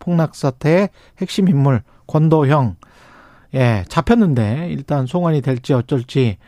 폭락 사태의 핵심 인물 권도형, 예, 잡혔는데 일단 송환이 될지 어쩔지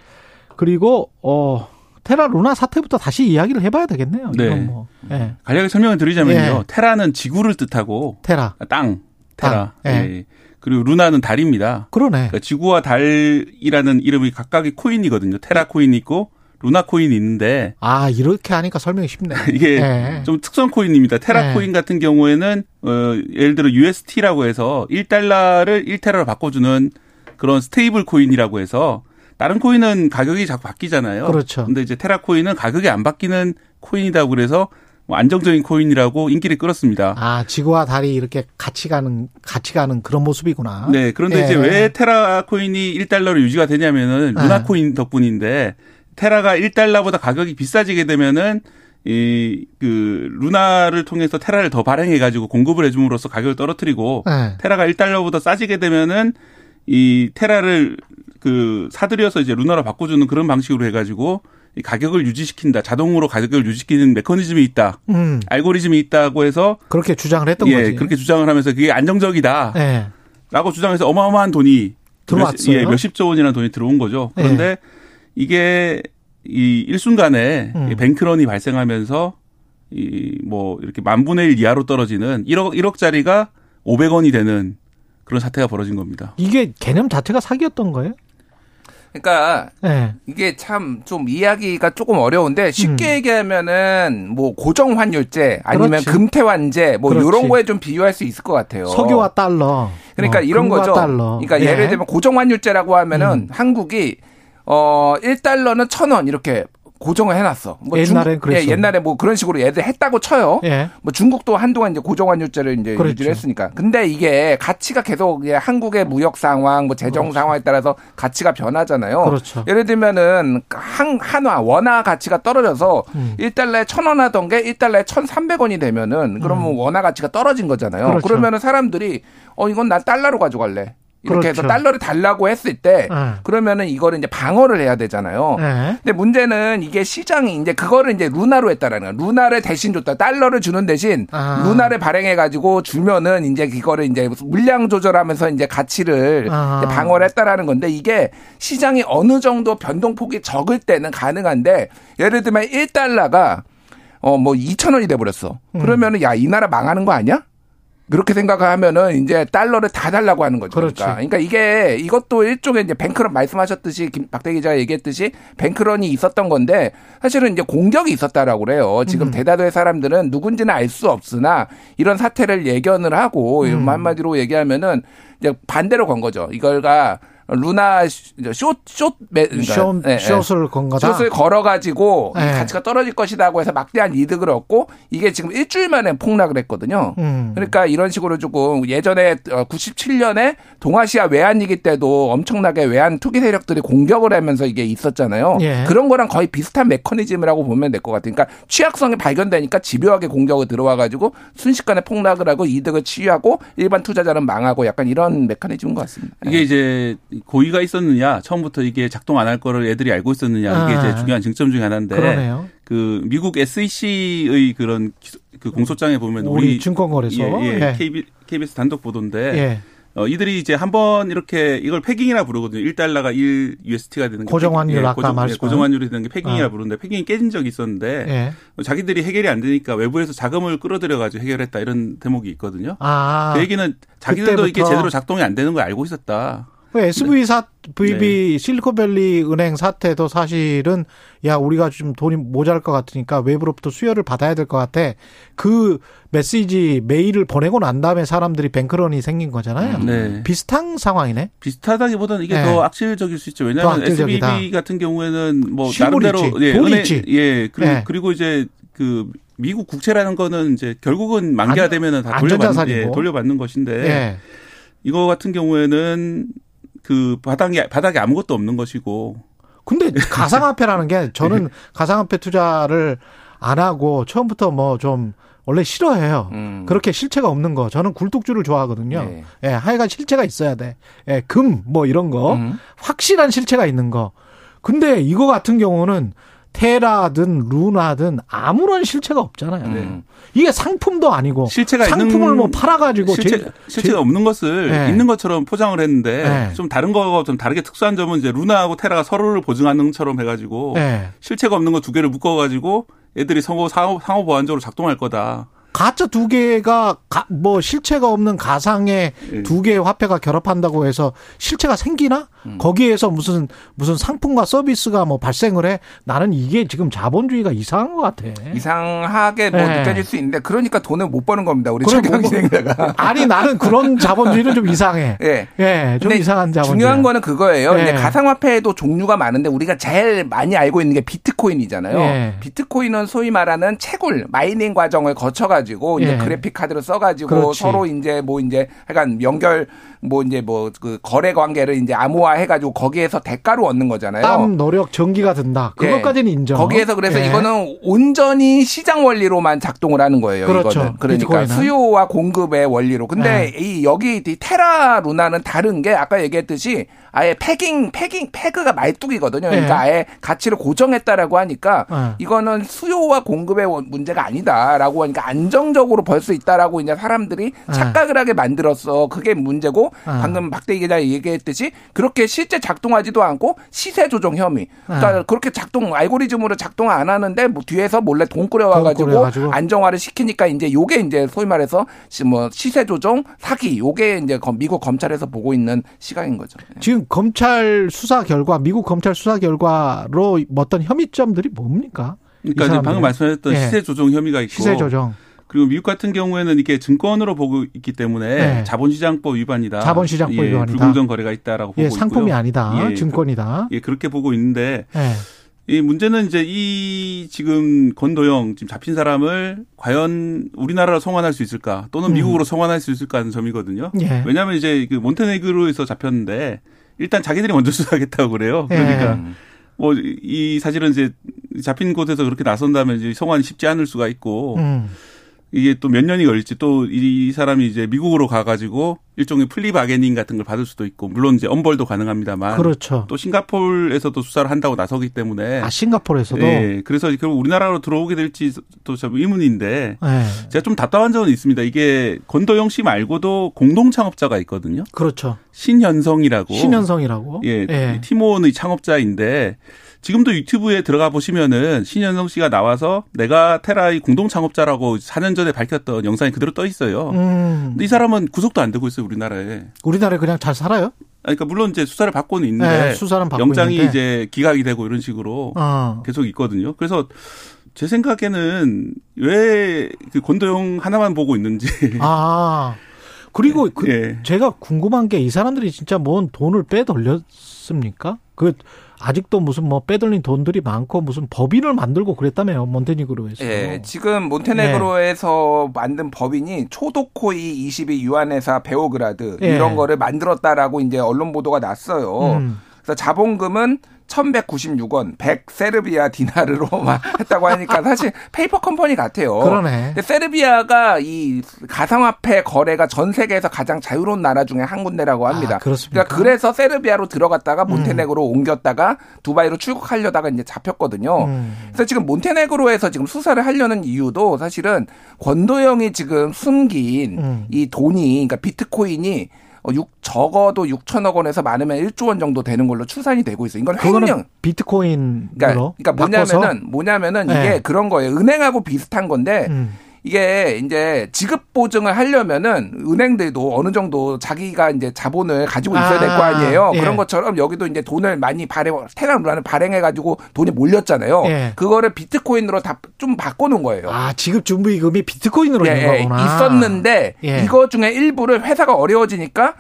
그리고 어 테라 루나 사태부터 다시 이야기를 해봐야 되겠네요. 네. 뭐, 예, 간략히 설명을 드리자면요. 예. 테라는 지구를 뜻하고 테라, 땅, 테라. 땅, 예. 예. 그리고 루나는 달입니다. 그러네. 그러니까 지구와 달이라는 이름이 각각의 코인이거든요. 테라 코인이 있고 루나 코인이 있는데 아 이렇게 하니까 설명이 쉽네. 이게 예. 좀 특수한 코인입니다. 테라 네. 코인 같은 경우에는 어 예를 들어 UST라고 해서 1달러를 1테라로 바꿔주는 그런 stable 코인이라고 해서 다른 코인은 가격이 자꾸 바뀌잖아요. 그렇죠. 근데 이제 테라 코인은 가격이 안 바뀌는 코인이다 그래서 뭐 안정적인 코인이라고 인기를 끌었습니다. 아 지구와 달이 이렇게 같이 가는 같이 가는 그런 모습이구나. 네, 그런데 예. 이제 왜 테라 코인이 1달러로 유지가 되냐면은 루나 네. 코인 덕분인데 테라가 1달러보다 가격이 비싸지게 되면은 이 그 루나를 통해서 테라를 더 발행해 가지고 공급을 해 줌으로써 가격을 떨어뜨리고 네. 테라가 1달러보다 싸지게 되면은 이 테라를 그 사들여서 이제 루나로 바꿔 주는 그런 방식으로 해 가지고 이 가격을 유지시킨다. 자동으로 가격을 유지시키는 메커니즘이 있다. 음 알고리즘이 있다고 해서 그렇게 주장을 했던 예, 거지. 그렇게 주장을 하면서 그게 안정적이다. 예. 라고 주장해서 어마어마한 돈이 들어왔어요? 몇, 예, 몇십 조 원이라는 돈이 들어온 거죠. 그런데 이게 이 일순간에 음. 이 뱅크런이 발생하면서 이 뭐 이렇게 만 분의 일 이하로 떨어지는 1억 1억짜리가 500원이 되는 그런 사태가 벌어진 겁니다. 이게 개념 자체가 사기였던 거예요? 그러니까 예. 이게 참 좀 이야기가 조금 어려운데 쉽게 음. 얘기하면은 뭐 고정 환율제 아니면 그렇지. 금태 환제 뭐 그렇지. 이런 거에 좀 비유할 수 있을 것 같아요. 석유와 달러. 그러니까 어, 이런 거죠. 달러. 그러니까 예. 예를 들면 고정 환율제라고 하면은 음. 한국이 어 1달러는 1,000원 이렇게 고정을 해놨어. 뭐 옛날엔 중국- 예, 그랬어. 옛날에 뭐 그런 식으로 얘들 했다고 쳐요. 예. 뭐 중국도 한동안 이제 고정환율제를 이제 그랬죠. 유지를 했으니까. 근데 이게 가치가 계속 이제 한국의 무역 상황, 뭐 재정 상황에 따라서 가치가 변하잖아요. 그렇죠. 예를 들면은 한 한화 원화 가치가 떨어져서 음. 1달러에 1,000원 하던 게 1달러에 1,300원이 되면은 그러면 원화 가치가 떨어진 거잖아요. 음. 그렇죠. 그러면은 사람들이 어 이건 난 달러로 가져갈래. 이렇게 해서 그렇죠. 달러를 달라고 했을 때 예. 그러면은 이거를 이제 방어를 해야 되잖아요. 예. 근데 문제는 이게 시장이 이제 그거를 이제 루나로 했다라는 거야. 루나를 대신 줬다. 달러를 주는 대신 아. 루나를 발행해 가지고 주면은 이제 이거를 이제 물량 조절하면서 이제 가치를 아. 이제 방어를 했다라는 건데 이게 시장이 어느 정도 변동폭이 적을 때는 가능한데 예를 들면 1달러가 어 뭐 2,000원이 돼 버렸어. 음. 그러면은 야, 이 나라 망하는 거 아니야? 그렇게 생각하면은 이제 달러를 다 달라고 하는 거죠. 그렇지. 그러니까, 그러니까 이게 이것도 일종의 이제 뱅크런 말씀하셨듯이 김 박대 기자가 얘기했듯이 뱅크런이 있었던 건데 사실은 이제 공격이 있었다라고 그래요. 지금 음. 대다수의 사람들은 누군지는 알 수 없으나 이런 사태를 예견을 하고 음. 한마디로 얘기하면은 이제 반대로 건 거죠. 이걸가 루나 매- 그러니까, 숏, 예, 예. 숏을 건 거다. 숏을 걸어가지고 네. 가치가 떨어질 것이라고 해서 막대한 이득을 얻고 이게 지금 일주일 만에 폭락을 했거든요. 음. 그러니까 이런 식으로 조금 예전에 97년에 동아시아 외환위기 때도 엄청나게 외환 투기 세력들이 공격을 하면서 이게 있었잖아요. 예. 그런 거랑 거의 비슷한 메커니즘이라고 보면 될 것 같아요. 그러니까 취약성이 발견되니까 집요하게 공격을 들어와가지고 순식간에 폭락을 하고 이득을 취하고 일반 투자자는 망하고 약간 이런 메커니즘인 것 같습니다. 이게 이제 고의가 있었느냐, 처음부터 이게 작동 안 할 거를 애들이 알고 있었느냐, 이게 아. 이제 중요한 쟁점 중에 하나인데. 그러네요. 그 미국 SEC의 그런 기- 그 공소장에 보면 우리 우리 증권거래소. 예, 예, 예. KB, KBS 단독 보도인데 예. 어, 이들이 이제 한 번 이렇게 이걸 패깅이라 부르거든요. 1달러가 1 UST가 되는 게 고정환율 예, 아까 고정, 예, 말씀한. 고정환율이 되는 게 패깅이라 아. 부르는데 패깅이 깨진 적이 있었는데 예. 어, 자기들이 해결이 안 되니까 외부에서 자금을 끌어들여 가지고 해결했다 이런 대목이 있거든요. 아. 그 얘기는 자기들도 이게 그때부터. 제대로 작동이 안 되는 걸 알고 있었다. 그 SVB 사, VB 네. 실리콘밸리 은행 사태도 사실은 야 우리가 좀 돈이 모자랄 것 같으니까 외부로부터 수혈을 받아야 될 것 같아. 그 메시지 메일을 보내고 난 다음에 사람들이 뱅크런이 생긴 거잖아요. 네. 비슷한 상황이네. 비슷하다기보다는 이게 네. 더 악질적일 수 있죠. 왜냐하면. SBB 같은 경우에는 뭐. 나름대로 예, 돈이 은행- 있지. 예, 그리고, 네. 그리고 이제 그 미국 국채라는 거는 이제 결국은 만기가 안- 되면은 다. 돌려받는, 예, 돌려받는 것인데 예. 이거 같은 경우에는 그 바닥에 바닥에 아무것도 없는 것이고 근데 가상화폐라는 게 저는 가상화폐 투자를 안 하고 처음부터 뭐 좀 원래 싫어해요. 음. 그렇게 실체가 없는 거. 저는 굴뚝주를 좋아하거든요. 네. 예, 하여간 실체가 있어야 돼. 예, 금, 뭐 이런 거. 음. 확실한 실체가 있는 거. 근데 이거 같은 경우는 테라든 루나든 아무런 실체가 없잖아요. 음. 이게 상품도 아니고 실체가 상품을 있는 뭐 팔아가지고 실체, 제- 실체가 없는 것을 네. 있는 것처럼 포장을 했는데 네. 좀 다른 거하고 좀 다르게 특수한 점은 이제 루나하고 테라가 서로를 보증하는 것처럼 해가지고 예. 실체가 없는 거 두 개를 묶어가지고 애들이 상호 상호, 상호 보완적으로 작동할 거다. 가짜 두 개가 가- 뭐 실체가 없는 가상의 예. 두 개의 화폐가 결합한다고 해서 실체가 생기나? 음. 거기에서 무슨 무슨 상품과 서비스가 뭐 발생을 해? 나는 이게 지금 자본주의가 이상한 것 같아. 이상하게 뭐 네. 느껴질 수 있는데 그러니까 돈을 못 버는 겁니다. 우리 최경 뭐- 진행자가. 아니 나는 그런 자본주의는 좀 이상해. 예. 예, 좀 근데 이상한 자본주의. 중요한 거는 그거예요. 예. 이제 가상화폐에도 종류가 많은데 우리가 제일 많이 알고 있는 게 비트코인이잖아요. 예. 비트코인은 소위 말하는 채굴 mining 과정을 거쳐가지고 이제 예. 그래픽 카드를 써가지고 그렇지. 서로 이제 뭐 이제 약간 연결 뭐 이제 뭐 그 거래 관계를 이제 암호화 해가지고 거기에서 대가로 얻는 거잖아요. 땀, 노력, 전기가 든다. 예. 그것까지는 인정. 거기에서 그래서 예. 이거는 온전히 시장 원리로만 작동을 하는 거예요. 그렇죠. 이거는 그러니까 비트코인은. 수요와 공급의 원리로. 근데 이 여기 이 테라 루나는 다른 게 아까 얘기했듯이 아예 패깅 패깅 패그가 말뚝이거든요. 그러니까 예. 아예 가치를 고정했다라고 하니까 예. 이거는 수요와 공급의 원- 문제가 아니다라고 하니까 안정적으로 벌 수 있다라고 이제 사람들이 예. 착각을 하게 만들었어. 그게 문제고 예. 방금 박대기 기자 얘기했듯이 그렇게 실제 작동하지도 않고 시세 조정 혐의. 그러니까 예. 그렇게 작동 알고리즘으로 작동 안 하는데 뭐 뒤에서 몰래 돈 꾸려 돈 와가지고 꾸려가지고. 안정화를 시키니까 이제 요게 이제 소위 말해서 시- 뭐 시세 조정 사기 요게 이제 검- 미국 검찰에서 보고 있는 시각인 거죠. 예. 지금 검찰 수사 결과, 미국 검찰 수사 결과로 어떤 혐의점들이 뭡니까? 이 그러니까? 방금 말씀하셨던 예. 시세 조정 혐의가 있고 시세 조정. 그리고 미국 같은 경우에는 이게 증권으로 보고 있기 때문에 네. 자본시장법 위반이다. 자본시장법 예, 위반이다. 불공정 거래가 있다라고 보고 예, 상품이 있고요. 아니다. 예, 증권이다. 그, 예, 그렇게 보고 있는데 예. 이 문제는 이제 이 지금 권도영 지금 잡힌 사람을 과연 우리나라로 송환할 수 있을까 또는 음. 미국으로 송환할 수 있을까 하는 점이거든요. 예. 왜냐하면 이제 그 몬테네그로에서 잡혔는데 일단 자기들이 먼저 수사하겠다고 그래요. 그러니까 음. 뭐이 사실은 이제 잡힌 곳에서 그렇게 나선다면 이제 송환이 쉽지 않을 수가 있고 음. 이게 또 몇 년이 걸릴지 또 이 사람이 이제 미국으로 가가지고 일종의 플리 바게닝 같은 걸 받을 수도 있고 물론 이제 엄벌도 가능합니다만 그렇죠. 또 싱가포르에서도 수사를 한다고 나서기 때문에 아, 싱가포르에서도. 예, 그래서 결국 우리나라로 들어오게 될지 또참 의문인데 예. 제가 좀 답답한 점은 있습니다. 이게 권도영 씨 말고도 공동 창업자가 있거든요. 그렇죠. 신현성이라고 신현성이라고. 예, 예. 티몬의 창업자인데 지금도 유튜브에 들어가 보시면은 신현성 씨가 나와서 내가 테라의 공동 창업자라고 4년 전에 밝혔던 영상이 그대로 떠 있어요. 음. 근데 이 사람은 구속도 안 되고 있어요 우리나라에. 우리나라에 그냥 잘 살아요? 아니, 그러니까 물론 이제 수사를 받고는 있는데 네, 수사는 받고 영장이 있는데. 이제 기각이 되고 이런 식으로 어. 계속 있거든요. 그래서 제 생각에는 왜 그 권도형 하나만 보고 있는지. 아. 그리고 그 예. 제가 궁금한 게 이 사람들이 진짜 뭔 돈을 빼돌렸습니까? 그 아직도 무슨 뭐 빼돌린 돈들이 많고 무슨 법인을 만들고 그랬다며요 몬테네그로에서. 예, 지금 몬테네그로에서 만든 법인이 초도코이 22 유한회사 베오그라드 예. 이런 거를 만들었다라고 이제 언론 보도가 났어요. 음. 그래서 자본금은 1196원, 100 세르비아 디나르로 막 했다고 하니까 사실 페이퍼 컴퍼니 같아요. 그러네. 근데 세르비아가 이 가상화폐 거래가 전 세계에서 가장 자유로운 나라 중에 한 군데라고 합니다. 아, 그렇습니까? 그러니까 그래서 세르비아로 들어갔다가 몬테네그로 옮겼다가 두바이로 출국하려다가 이제 잡혔거든요. 음. 그래서 지금 몬테네그로에서 지금 수사를 하려는 이유도 사실은 권도형이 지금 숨긴 음. 이 돈이 그러니까 비트코인이 적어도 6천억 원에서 많으면 1조 원 정도 되는 걸로 추산이 되고 있어요. 이건 횡령. 비트코인으로 그러니까, 그러니까? 뭐냐면은 뭐냐면은 네. 이게 그런 거예요. 은행하고 비슷한 건데 음. 이게 이제 지급 보증을 하려면은 은행들도 어느 정도 자기가 이제 자본을 가지고 있어야 될 거 아, 아니에요. 예. 그런 것처럼 여기도 이제 돈을 많이 발행, 테라루라는 발행해 가지고 돈이 몰렸잖아요. 예. 그거를 비트코인으로 다 좀 바꿔 놓은 거예요. 아 지급 준비금이 비트코인으로 예, 있는 예, 거구나. 있었는데 예. 이거 중에 일부를 회사가 어려워지니까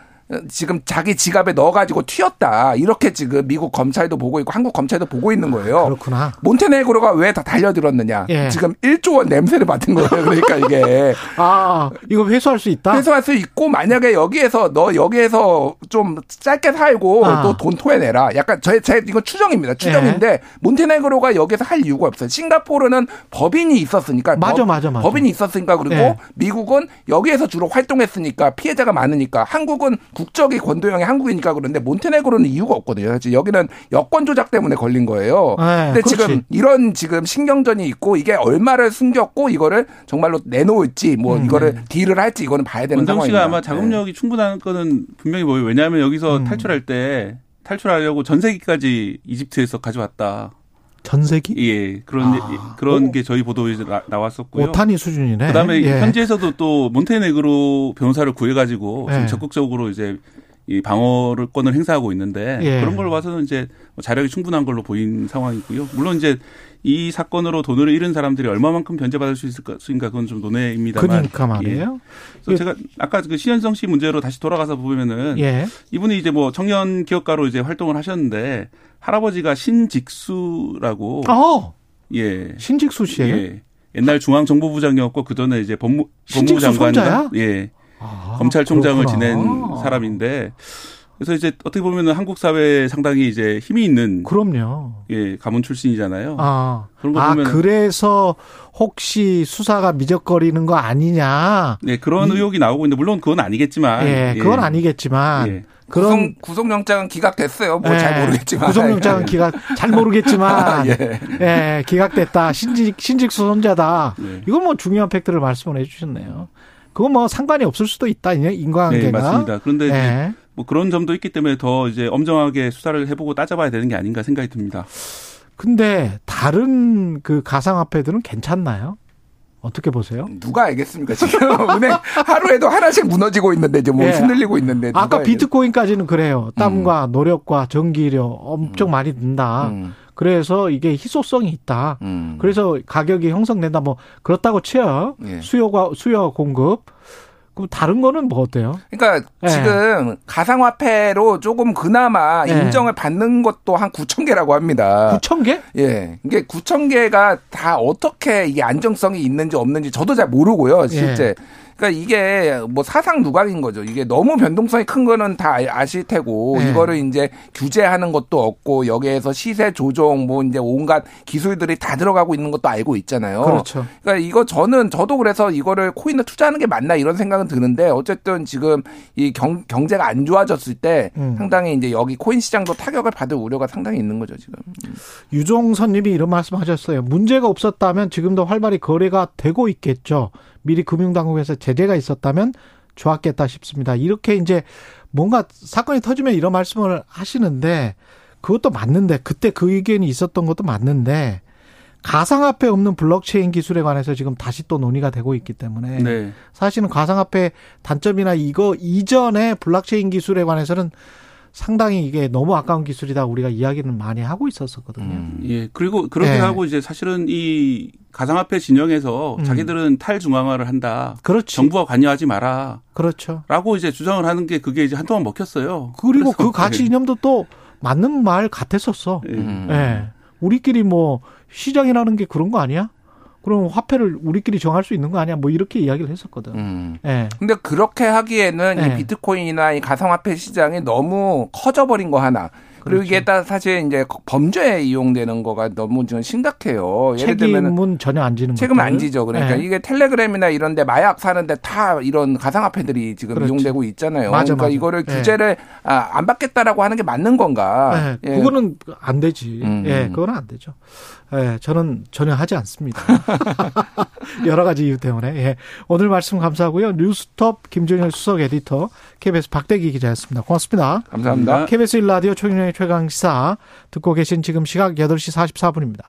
지금 자기 지갑에 넣어가지고 튀었다. 이렇게 지금 미국 검찰도 보고 있고 한국 검찰도 보고 있는 거예요. 그렇구나. 몬테네그로가 왜 다 달려들었느냐. 예. 지금 1조 원 냄새를 맡은 거예요. 그러니까 이게. 아, 이거 회수할 수 있다? 회수할 수 있고 만약에 여기에서 너 여기에서 좀 짧게 살고 아. 또돈 토해내라. 약간 제, 제 이건 추정입니다. 추정인데 예. 몬테네그로가 여기서 할 이유가 없어요. 싱가포르는 법인이 있었으니까 맞아, 법, 맞아, 맞아. 법인이 있었으니까 그리고 예. 미국은 여기에서 주로 활동했으니까 피해자가 많으니까 한국은 국적이 권도형이 한국이니까 그런데 몬테네그로는 이유가 없거든요. 여기는 여권 조작 때문에 걸린 거예요. 예, 근데 그렇지. 지금 이런 지금 신경전이 있고 이게 얼마를 숨겼고 이거를 정말로 내놓을지 뭐 음. 이거를 딜을 할지 이거는 봐야 되는 원정 상황입니다. 씨가 아마 자금력이 충분한 거는 분명히 뭐예요. 왜냐하면 여기서 음. 탈출할 때 탈출하려고 전세기까지 이집트에서 가져왔다. 전세기? 예, 그런 아. 그런 오. 게 저희 보도에 나, 나왔었고요. 오타니 수준이네. 그다음에 예. 현지에서도 또 몬테네그로 변호사를 구해가지고 예. 적극적으로 이제 이 방어를 권을 행사하고 있는데 예. 그런 걸 봐서는 이제 뭐 자력이 충분한 걸로 보인 상황이고요. 물론 이제 이 사건으로 돈을 잃은 사람들이 얼마만큼 변제받을 수 있을까 그건 좀 논외입니다만. 그러니까 예. 말이에요. 그래서 제가 아까 그 신현성 씨 문제로 다시 돌아가서 보면은 예. 이분이 이제 뭐 청년 기업가로 이제 활동을 하셨는데 할아버지가 신직수라고 어, 예. 신직수 씨예요? 예. 옛날 중앙정보부장이었고 그 전에 이제 법무 손자야? 예. 아, 검찰총장을 그렇구나. 지낸 사람인데 그래서 이제 어떻게 보면은 한국 사회에 상당히 이제 힘이 있는 그럼요. 예, 가문 출신이잖아요. 아, 그런 거 아 보면은- 그래서 혹시 수사가 미적거리는 거 아니냐? 네, 그런 이- 의혹이 나오고 있는데 물론 그건 아니겠지만 예, 그건 아니겠지만 예. 그런 구속, 구속영장은 기각됐어요. 뭐 예, 잘 모르겠지만. 구속영장은 기각 잘 모르겠지만 예. 예, 기각됐다. 신직 신직수 손자다. 네. 이건 뭐 중요한 팩트를 말씀을 해주셨네요. 그건 뭐 상관이 없을 수도 있다. 인- 인과관계가. 네, 맞습니다. 그런데 예. 뭐 그런 점도 있기 때문에 더 이제 엄정하게 수사를 해보고 따져봐야 되는 게 아닌가 생각이 듭니다. 근데 다른 그 가상화폐들은 괜찮나요? 어떻게 보세요? 누가 알겠습니까? 지금 은행 하루에도 하나씩 무너지고 있는데 이제 뭐 예. 흔들리고 있는데. 아까 알겠- 비트코인까지는 그래요. 땀과 노력과 전기료 엄청 많이 든다. 음, 그래서 이게 희소성이 있다. 음. 그래서 가격이 형성된다. 뭐 그렇다고 치요. 예. 수요가 수요와 공급. 그럼 다른 거는 뭐 어때요? 그러니까 예. 지금 가상화폐로 조금 그나마 예. 인정을 받는 것도 한 9천 개라고 합니다. 9천 개? 예. 이게 9천 개가 다 어떻게 이게 안정성이 있는지 없는지 저도 잘 모르고요, 실제. 예. 그러니까 이게 뭐 사상 누각인 거죠. 이게 너무 변동성이 큰 거는 다 아- 아실 테고 예. 이거를 이제 규제하는 것도 없고 여기에서 시세 조정 뭐 이제 온갖 기술들이 다 들어가고 있는 것도 알고 있잖아요. 그렇죠. 그러니까 이거 저는 저도 그래서 이거를 코인을 투자하는 게 맞나 이런 생각은 드는데 어쨌든 지금 이 경, 경제가 안 좋아졌을 때 음. 상당히 이제 여기 코인 시장도 타격을 받을 우려가 상당히 있는 거죠 지금. 유종선님이 이런 말씀하셨어요. 문제가 없었다면 지금도 활발히 거래가 되고 있겠죠. 미리 금융당국에서 제재가 있었다면 좋았겠다 싶습니다. 이렇게 이제 뭔가 사건이 터지면 이런 말씀을 하시는데 그것도 맞는데 그때 그 의견이 있었던 것도 맞는데 가상화폐 없는 블록체인 기술에 관해서 지금 다시 또 논의가 되고 있기 때문에 네. 사실은 가상화폐 단점이나 이거 이전의 블록체인 기술에 관해서는 상당히 이게 너무 아까운 기술이다 우리가 이야기는 많이 하고 있었었거든요. 음. 예. 그리고 그렇게 예. 하고 이제 사실은 이 가상화폐 진영에서 음. 자기들은 탈중앙화를 한다. 그렇지. 정부가 관여하지 마라. 그렇죠. 라고 이제 주장을 하는 게 그게 이제 한동안 먹혔어요. 그리고 그 가치 이념도 또 맞는 말 같았었어. 예. 음. 예. 우리끼리 뭐 시장이라는 게 그런 거 아니야? 그럼 화폐를 우리끼리 정할 수 있는 거 아니야? 뭐 이렇게 이야기를 했었거든. 음. 예. 근데 그렇게 하기에는 네. 이 비트코인이나 이 가상화폐 시장이 너무 커져버린 거 하나. 그리고 그렇죠. 이게 딱 사실 이제 범죄에 이용되는 거가 너무 지금 심각해요. 예를 들면 책임은 전혀 안 지는 책임 안. 지죠. 그러니까 예. 이게 텔레그램이나 이런데 마약 사는데 다 이런 가상화폐들이 지금 그렇죠. 이용되고 있잖아요. 맞아, 그러니까 맞아. 이거를 예. 규제를 아, 안 받겠다라고 하는 게 맞는 건가? 예, 예. 그거는 안 되지. 음. 예, 그거는 안 되죠. 예, 저는 전혀 하지 않습니다. 여러 가지 이유 때문에. 예. 오늘 말씀 감사하고요. 뉴스톱 김종현 수석 에디터, KBS 박대기 기자였습니다. 고맙습니다. 감사합니다. 감사합니다. KBS 1라디오 최경영의 최강시사 듣고 계신 지금 시각 8시 44분입니다.